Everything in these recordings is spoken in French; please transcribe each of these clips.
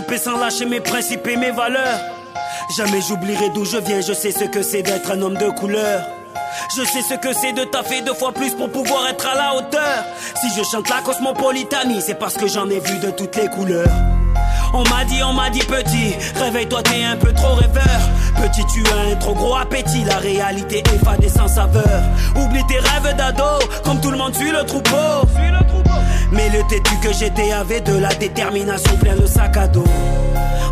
grimper sans lâcher mes principes et mes valeurs. Jamais j'oublierai d'où je viens, je sais ce que c'est d'être un homme de couleur. Je sais ce que c'est de taffer deux fois plus pour pouvoir être à la hauteur. Si je chante la cosmopolitanie, c'est parce que j'en ai vu de toutes les couleurs. On m'a dit, on m'a dit petit, réveille-toi, t'es un peu trop rêveur. Petit, tu as un trop gros appétit, la réalité est fadée sans saveur. Oublie tes rêves d'ado, comme tout le monde suit le troupeau. Mais le têtu que j'étais avait de la détermination plein le sac à dos.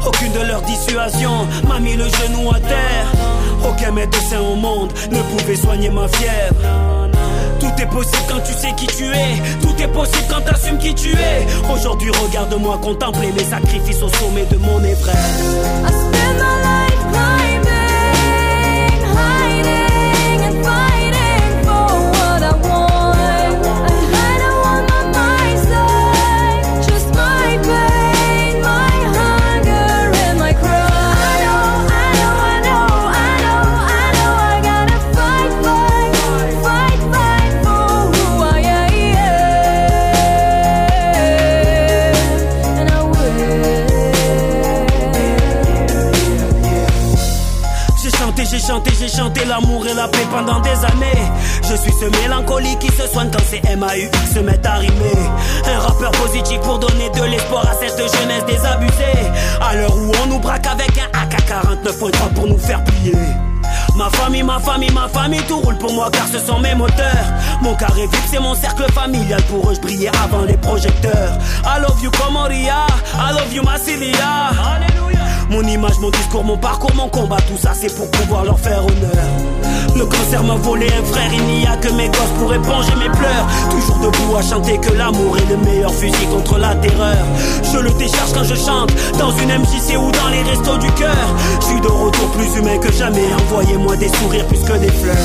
Aucune de leurs dissuasions m'a mis le genou à terre. Aucun médecin au monde ne pouvait soigner ma fièvre. Tout est possible quand tu sais qui tu es. Tout est possible quand t'assumes qui tu es. Aujourd'hui, regarde-moi contempler mes sacrifices au sommet de mon épreuve. J'ai chanté, l'amour et la paix pendant des années. Je suis ce mélancolique qui se soigne quand c'est MAUX se met à rimer. Un rappeur positif pour donner de l'espoir à cette jeunesse désabusée. À l'heure où on nous braque avec un AK-49.3 pour nous faire plier. Ma famille, ma famille, ma famille, tout roule pour moi car ce sont mes moteurs. Mon carré vif, c'est mon cercle familial. Pour eux, je brillais avant les projecteurs. I love you, Comoria. I love you, Massilia. Mon image, mon discours, mon parcours, mon combat, tout ça c'est pour pouvoir leur faire honneur. Le cancer m'a volé un frère, il n'y a que mes gosses pour éponger mes pleurs. Toujours debout à chanter que l'amour est le meilleur fusil contre la terreur. Je le décharge quand je chante, dans une MJC ou dans les restos du cœur. Je suis de retour plus humain que jamais, envoyez-moi des sourires plus que des fleurs.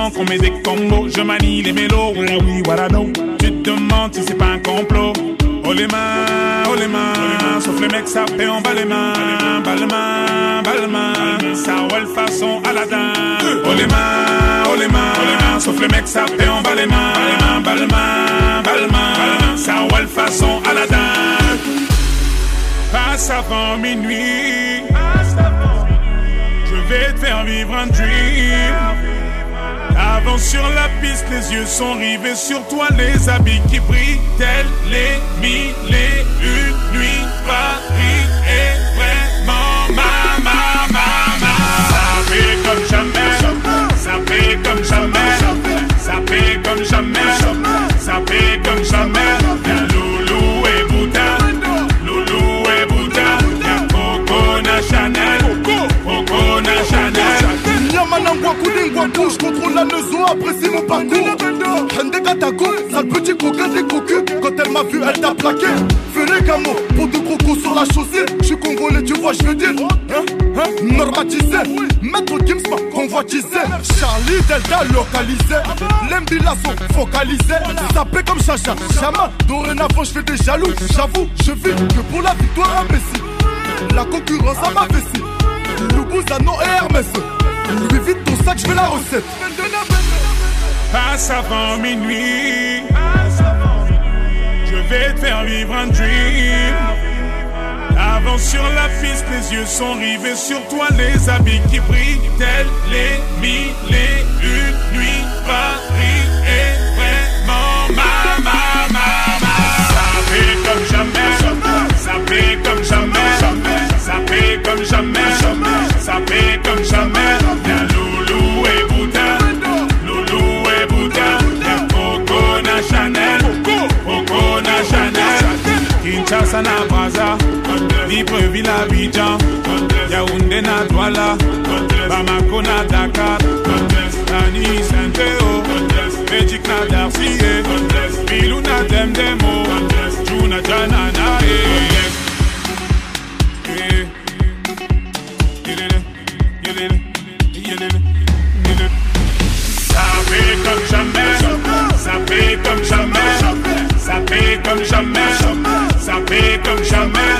Ans qu'on met des combos. Je manie les mélos, voilà oui, voilà non. Tu te demandes si c'est pas un complot. Oh les mains, oh les mains. Sauf les mecs, ça fait en bas les mains. Les mains, les mains. Ça roule façon Aladdin. Oh les mains, oh les mains. Sauf les mecs, ça fait en bas les mains. Les mains, les mains. Ça roule façon Aladdin. Passe avant minuit. Je vais te faire vivre un dream. Avance sur la piste, les yeux sont rivés sur toi, les habits qui brillent, tels les mille et une nuits. Paris est vraiment ma, ma, ma, ma. Ça fait comme jamais, ça fait comme jamais, ça fait comme jamais, ça fait comme jamais. Je contrôle la leçon, apprécie mon parcours. Hende Katako, sale petit coquin des cocus. Quand elle m'a vu, elle t'a plaqué. Fais camo, pour deux crocos sur la chaussée. Je suis congolais, tu vois, je veux dire. Hein, hein, normatisé. Maître Gims convoitisé. Charlie Delta localisé. L'embila sont focalisés. Sapé comme Chacha, Chama. Dorénavant, je fais des jaloux. J'avoue, je vis que pour la victoire imbécile. La concurrence à ma vessie. Loubouzano et Hermès. Lui vite ton sac, je veux la recette. Passe avant minuit. Je vais te faire vivre un dream. Avance sur la piste, les yeux sont rivés sur toi, les habits qui brillent, tels les mille et une nuits. Paris est vraiment ma, ma, ma, ma. Ça fait comme jamais, ça fait comme jamais, ça fait comme jamais, ça fait comme jamais. Kinshasa na Brazza, Libreville Abidjan, Yaoundé na Douala, Bamako na Dakar, Tani Saint-Théo, Magic na Darcy, comme jamais.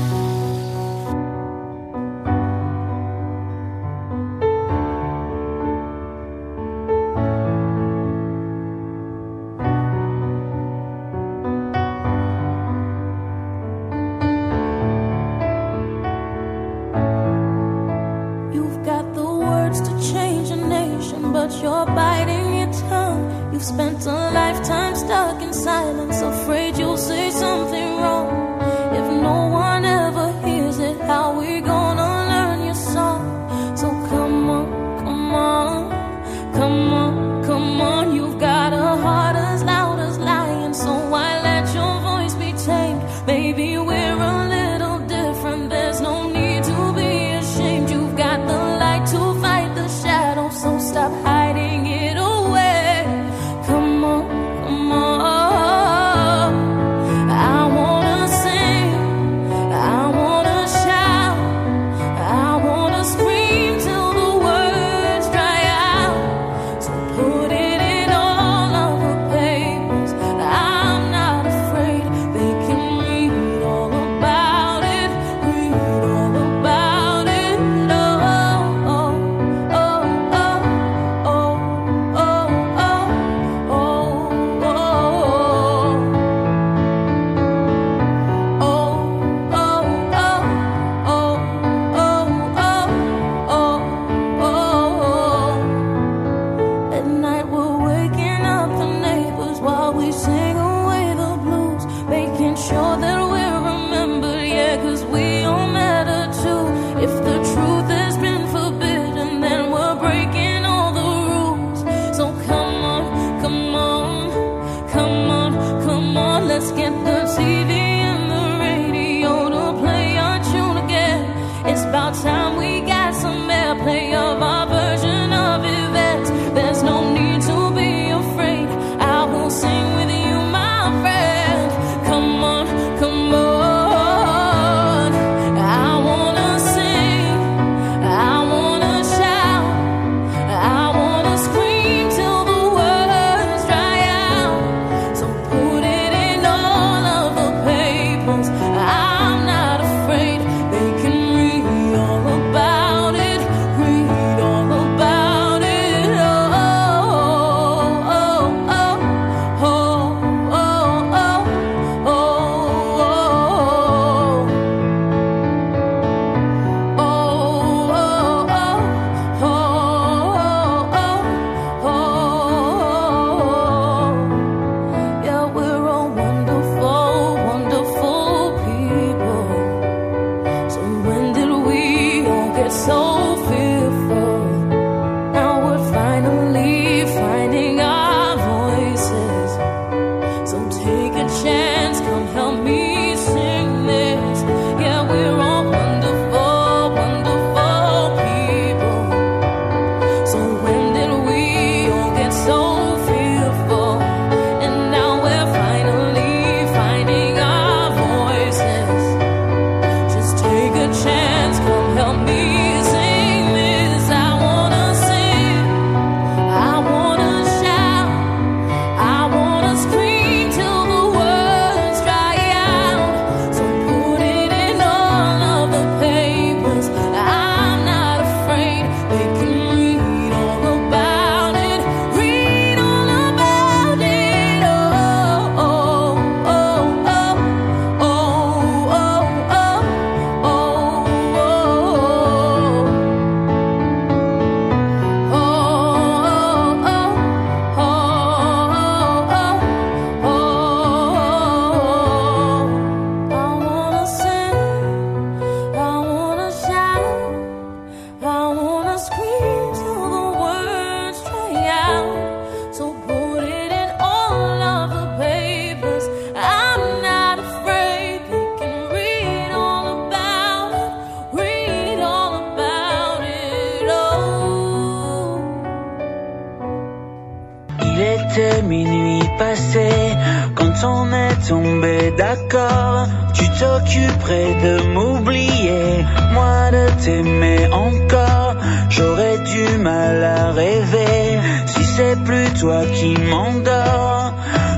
quand on est tombé d'accord. Tu t'occuperais de m'oublier, moi de t'aimer encore. J'aurais du mal à rêver si c'est plus toi qui m'endors.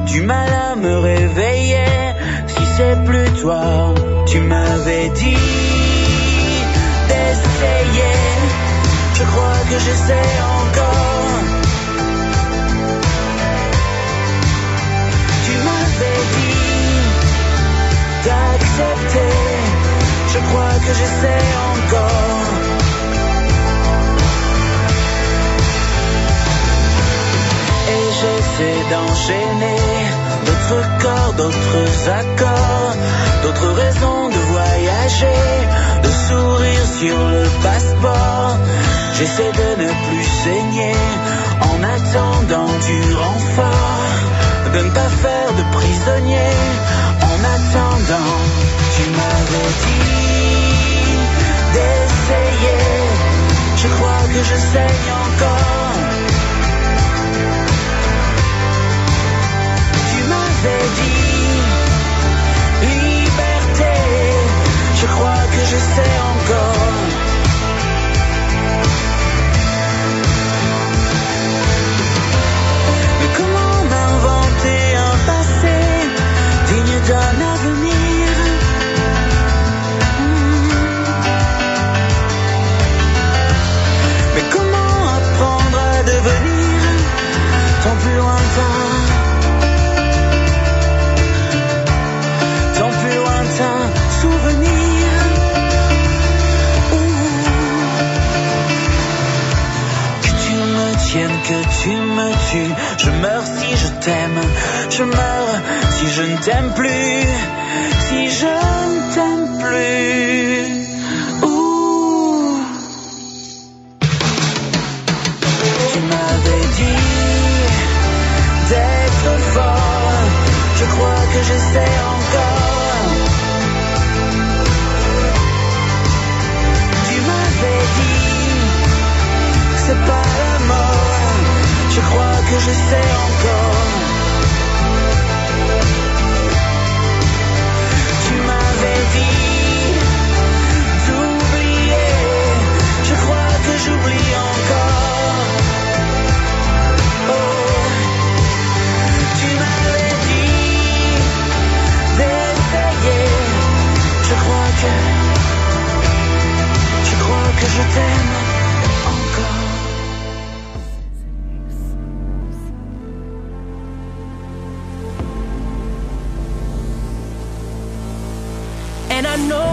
Du mal à me réveiller si c'est plus toi. Tu m'avais dit d'essayer. Je crois que j'essaie encore. Je crois que j'essaie encore. Et j'essaie d'enchaîner d'autres corps, d'autres accords, d'autres raisons de voyager, de sourire sur le passeport. J'essaie de ne plus saigner en attendant du renfort, de ne pas faire de prisonnier attendant. Tu m'avais dit d'essayer, je crois que je saigne encore. Tu m'avais dit liberté, je crois que je sais encore. Mais comment apprendre à devenir tant plus lointain? Tant plus lointain souvenir. Que tu me tiennes, que tu me tues Je meurs je t'aime Je meurs si je ne t'aime plus. Si je ne t'aime plus. Tu m'avais dit d'être fort. Je crois que j'essaie encore que je sais encore. Tu m'avais dit d'oublier. Je crois que j'oublie encore. Oh, tu m'avais dit d'essayer. Je crois que, je crois que je t'aime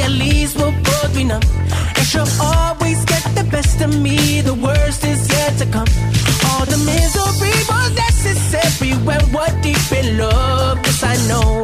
At least we'll both be numb. And she'll always get the best of me. The worst is yet to come. All the misery was necessary when we're deep in love. Yes, I know.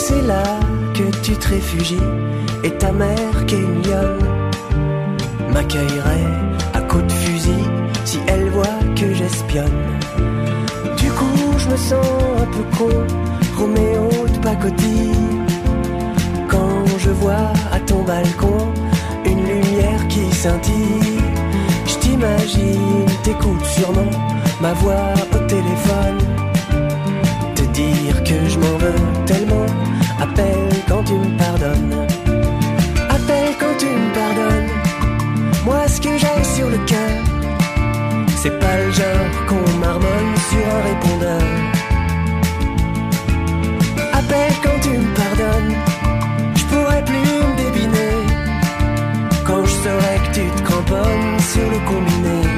C'est là que tu te réfugies et ta mère qui est une lionne m'accueillerait à coups de fusil si elle voit que j'espionne. Du coup, je me sens un peu con, Roméo de pacotille. Quand je vois à ton balcon une lumière qui scintille, je t'imagine, t'écoutes sûrement ma voix au téléphone. Te dire que je m'en veux tellement quand tu me pardonnes. Appelle quand tu me pardonnes. Moi, ce que j'ai sur le cœur, c'est pas le genre qu'on marmonne sur un répondeur. Appelle quand tu me pardonnes. Je pourrais plus me débiner quand je saurais que tu te cramponnes sur le combiné.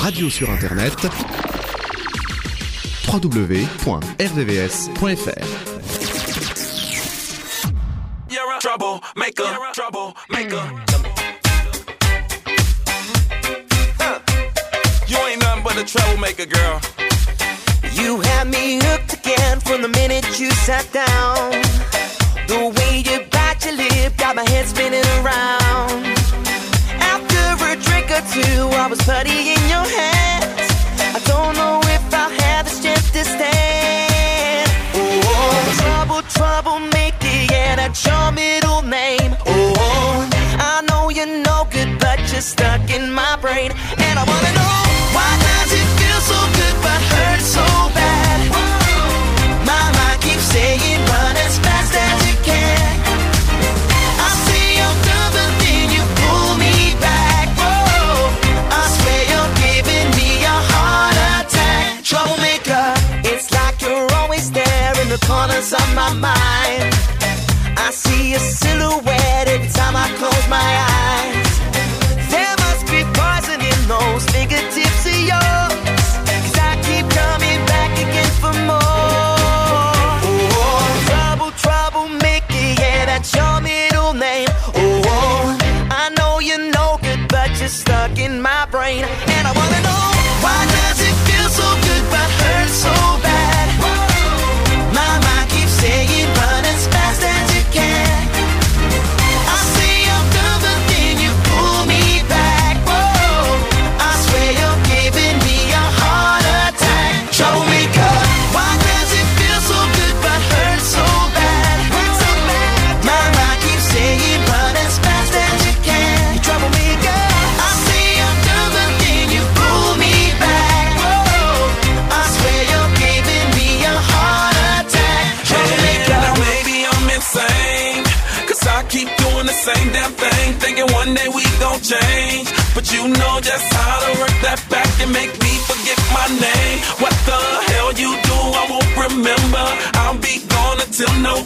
radio sur internet www.rdvs.fr.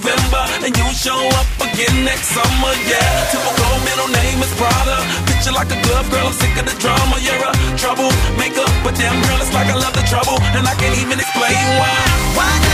November, and you show up again next summer, yeah. Typical middle name is Prada. Picture like a glove, girl, I'm sick of the drama. You're a troublemaker, but damn, girl, it's like I love the trouble, and I can't even explain why. Why?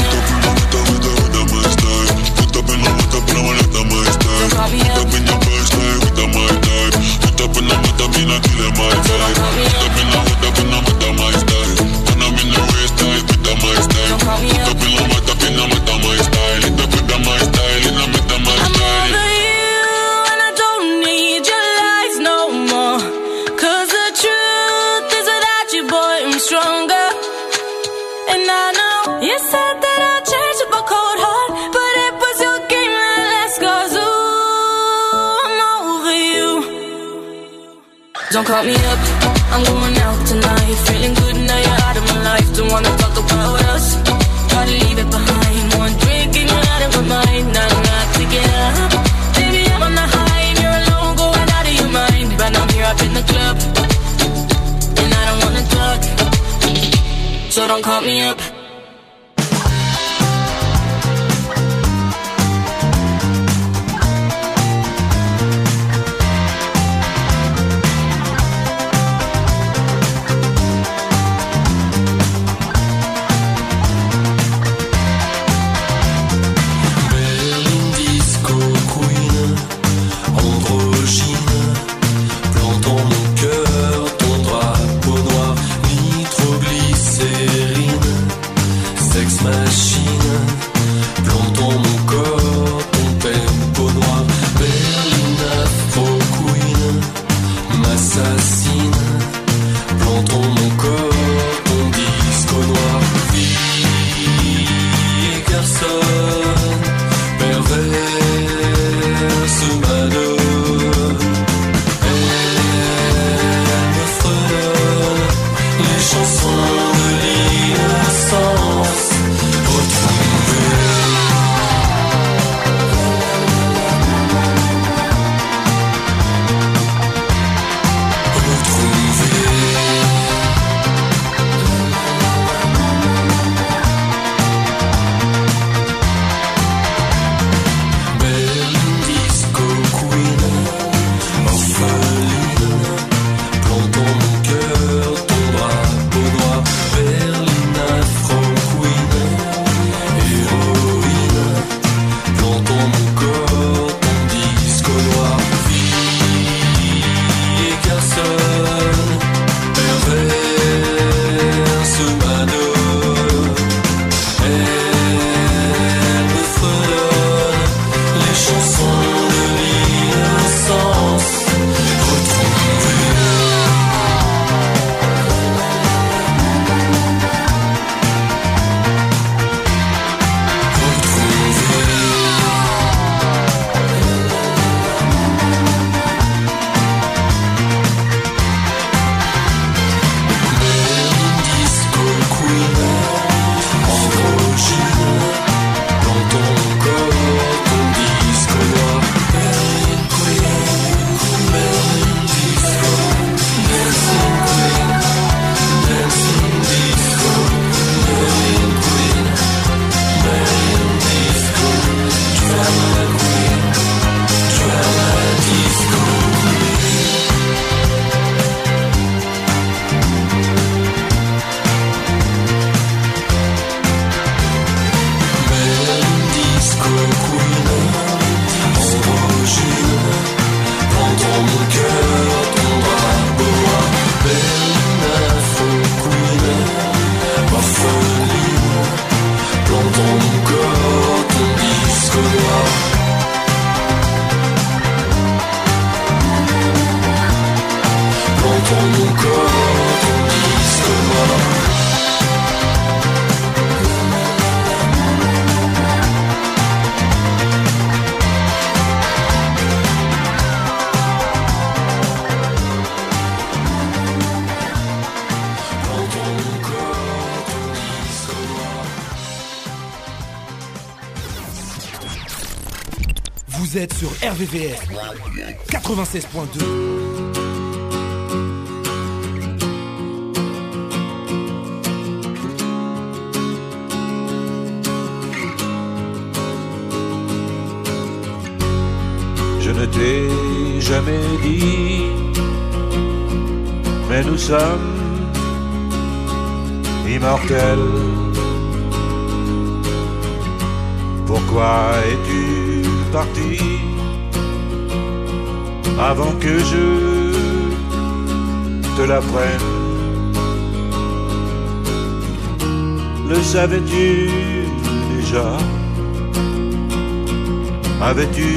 Jesus. RVVS 96.2. Je ne t'ai jamais dit, mais nous sommes immortels. Pourquoi es-tu parti? Avant que je te l'apprenne. Le savais-tu déjà? Avais-tu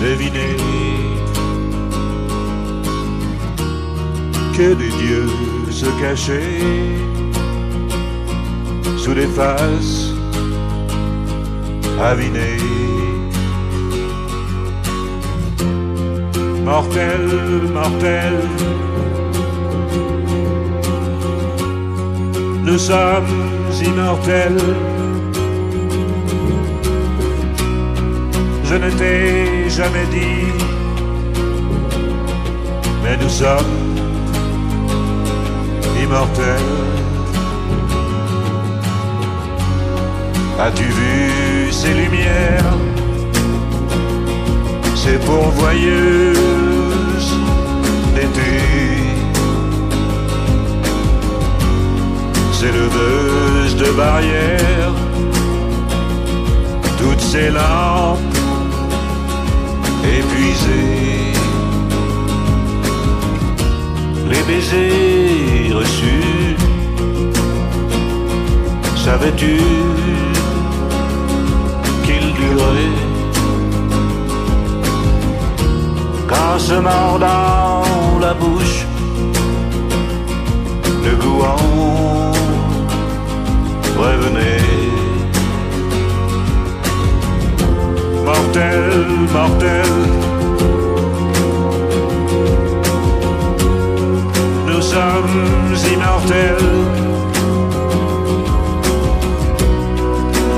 deviné que des dieux se cachaient sous les faces avinées? Mortel, mortel, nous sommes immortels. Je ne t'ai jamais dit, mais nous sommes immortels. As-tu vu ces lumières, ces pourvoyeuses le buzz de barrière, toutes ces lampes épuisées, les baisers reçus. Savais-tu qu'ils duraient? Quand se mordant la bouche, le goût en revenait. Mortel, mortel, nous sommes immortels.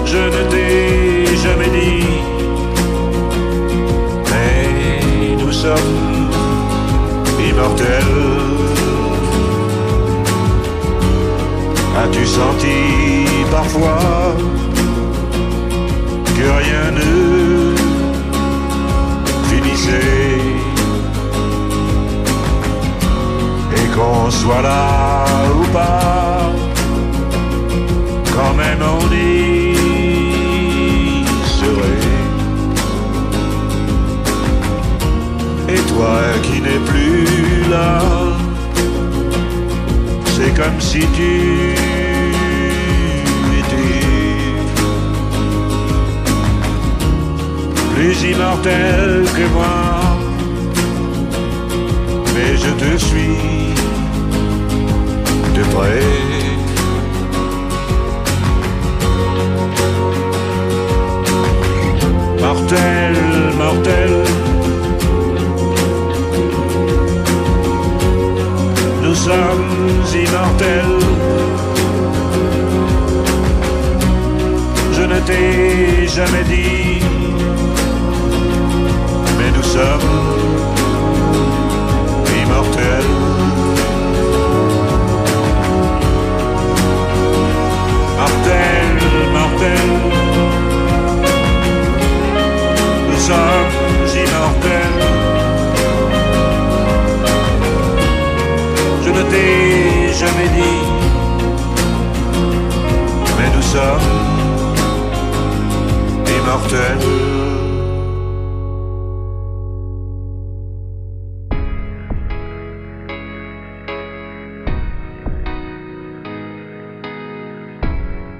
Je ne t'ai jamais dit, mais nous sommes immortels. As-tu senti parfois que rien ne finissait? Et qu'on soit là ou pas, quand même on y serait. Et toi qui n'es plus c'est comme si tu étais plus immortel que moi. Mais je te suis de près. Mortel, mortel. Sommes immortels. Je ne t'ai jamais dit, mais nous sommes immortels. Mortel, mortel. Nous sommes immortels. T'ai jamais dit, mais nous sommes immortels.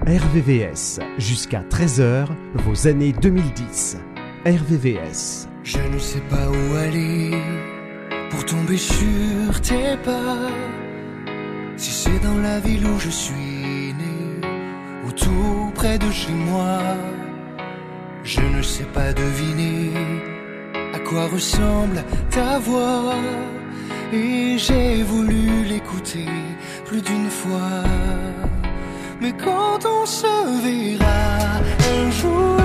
RVVS, jusqu'à 13h, vos années 2010. RVVS. Je ne sais pas où aller pour tomber sur tes pas. Si c'est dans la ville où je suis né, ou tout près de chez moi, je ne sais pas deviner à quoi ressemble ta voix. Et j'ai voulu l'écouter plus d'une fois. Mais quand on se verra un jour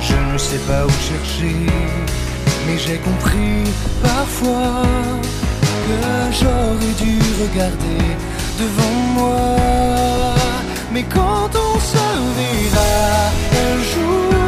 Je ne sais pas où chercher, mais j'ai compris parfois que j'aurais dû regarder devant moi. Mais quand on se verra un jour.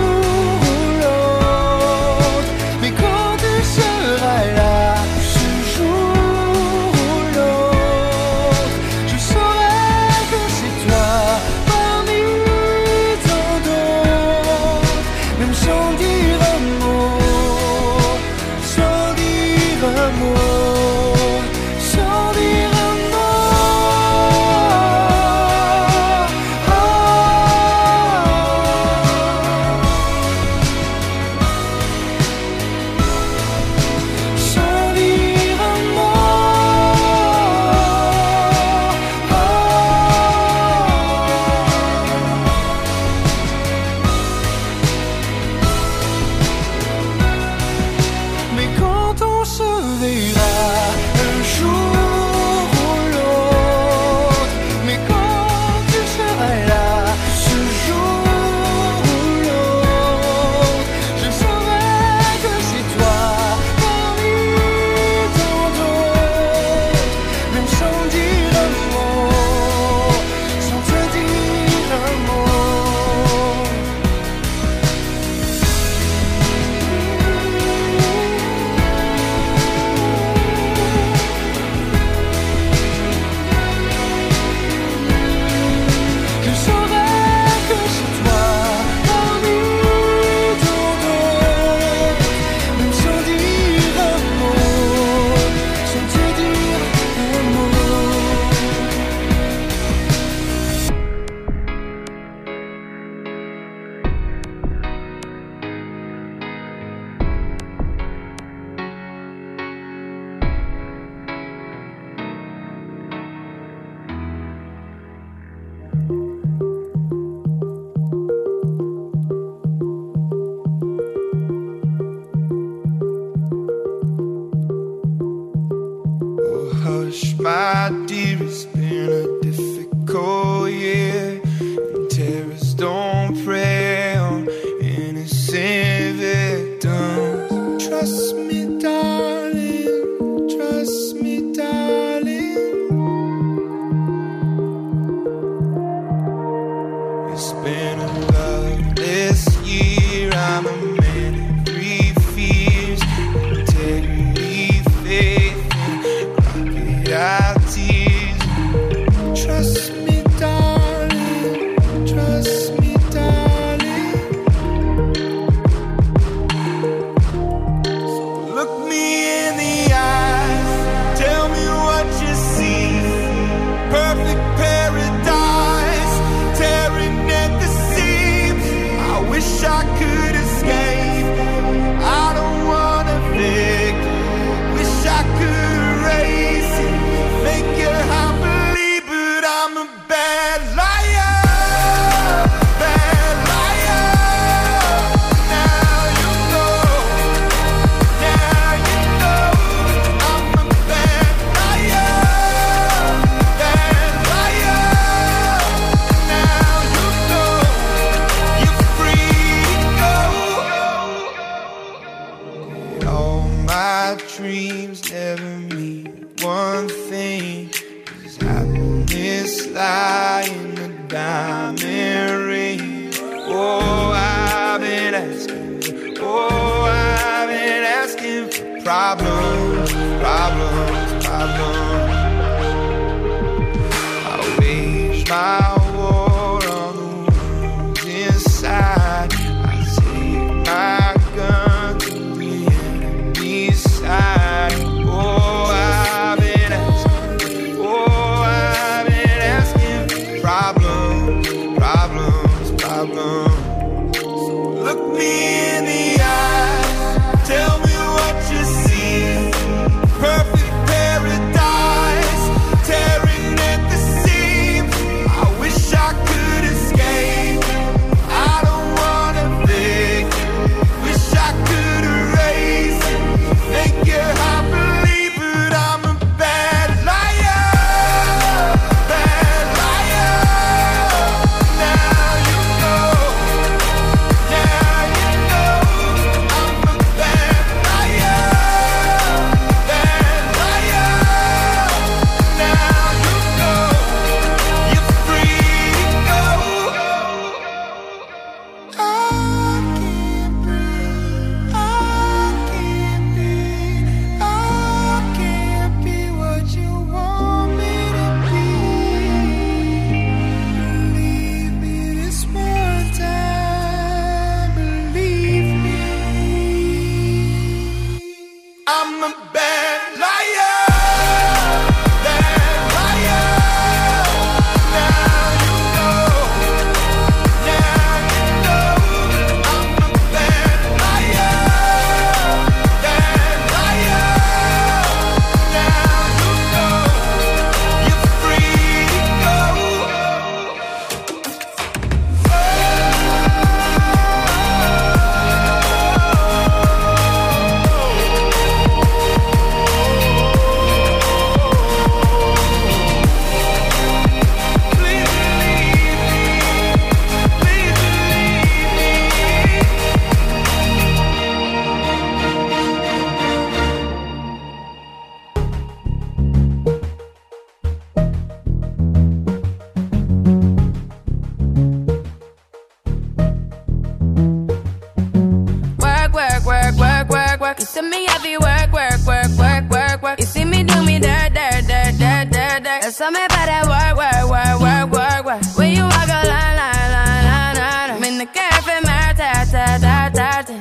Something about that work, work, work, work, work, work. When you walk a line, line, line, line, line. I'm in the cafe, my ta, ta, ta, ta, ta.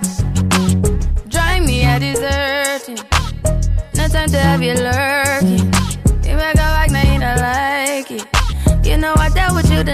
Drive me a deserting. No time to have you lurking. You make a like, now you don't like it. You know I dealt with you the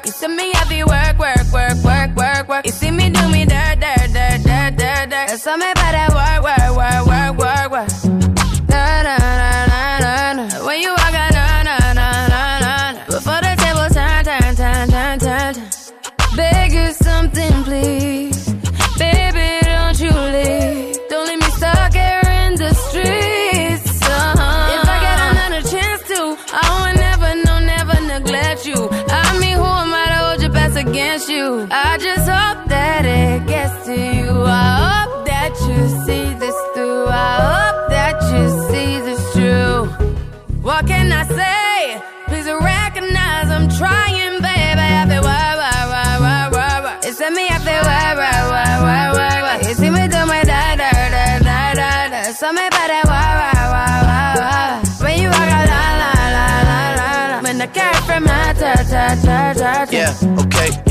You me, me heavy work, work, work, work, work, work. You see me do me dirt, dirt, dirt, dirt, dirt, dirt. There's something about that work, work, work, work, best you? I just hope that it gets to you. I hope that you see this through. I hope that you see this true. What can I say? Please recognize I'm trying, baby. I feel why, why, why, why, why, why. It's me, I feel why, why, why, why, why, why. You see me do my da, da, da, da, da, da. Something about that why, why, why, why. When you walk out, la, la, la, la, la, la. When the cat from my ta, ta, ta, ta. Yeah, okay.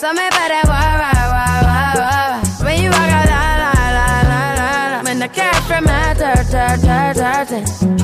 da, da. Something about that work, work, work, work, work. When you walk out, la, la, la, la, la, la. When the cat from my ta, ta, ta, ta, ta.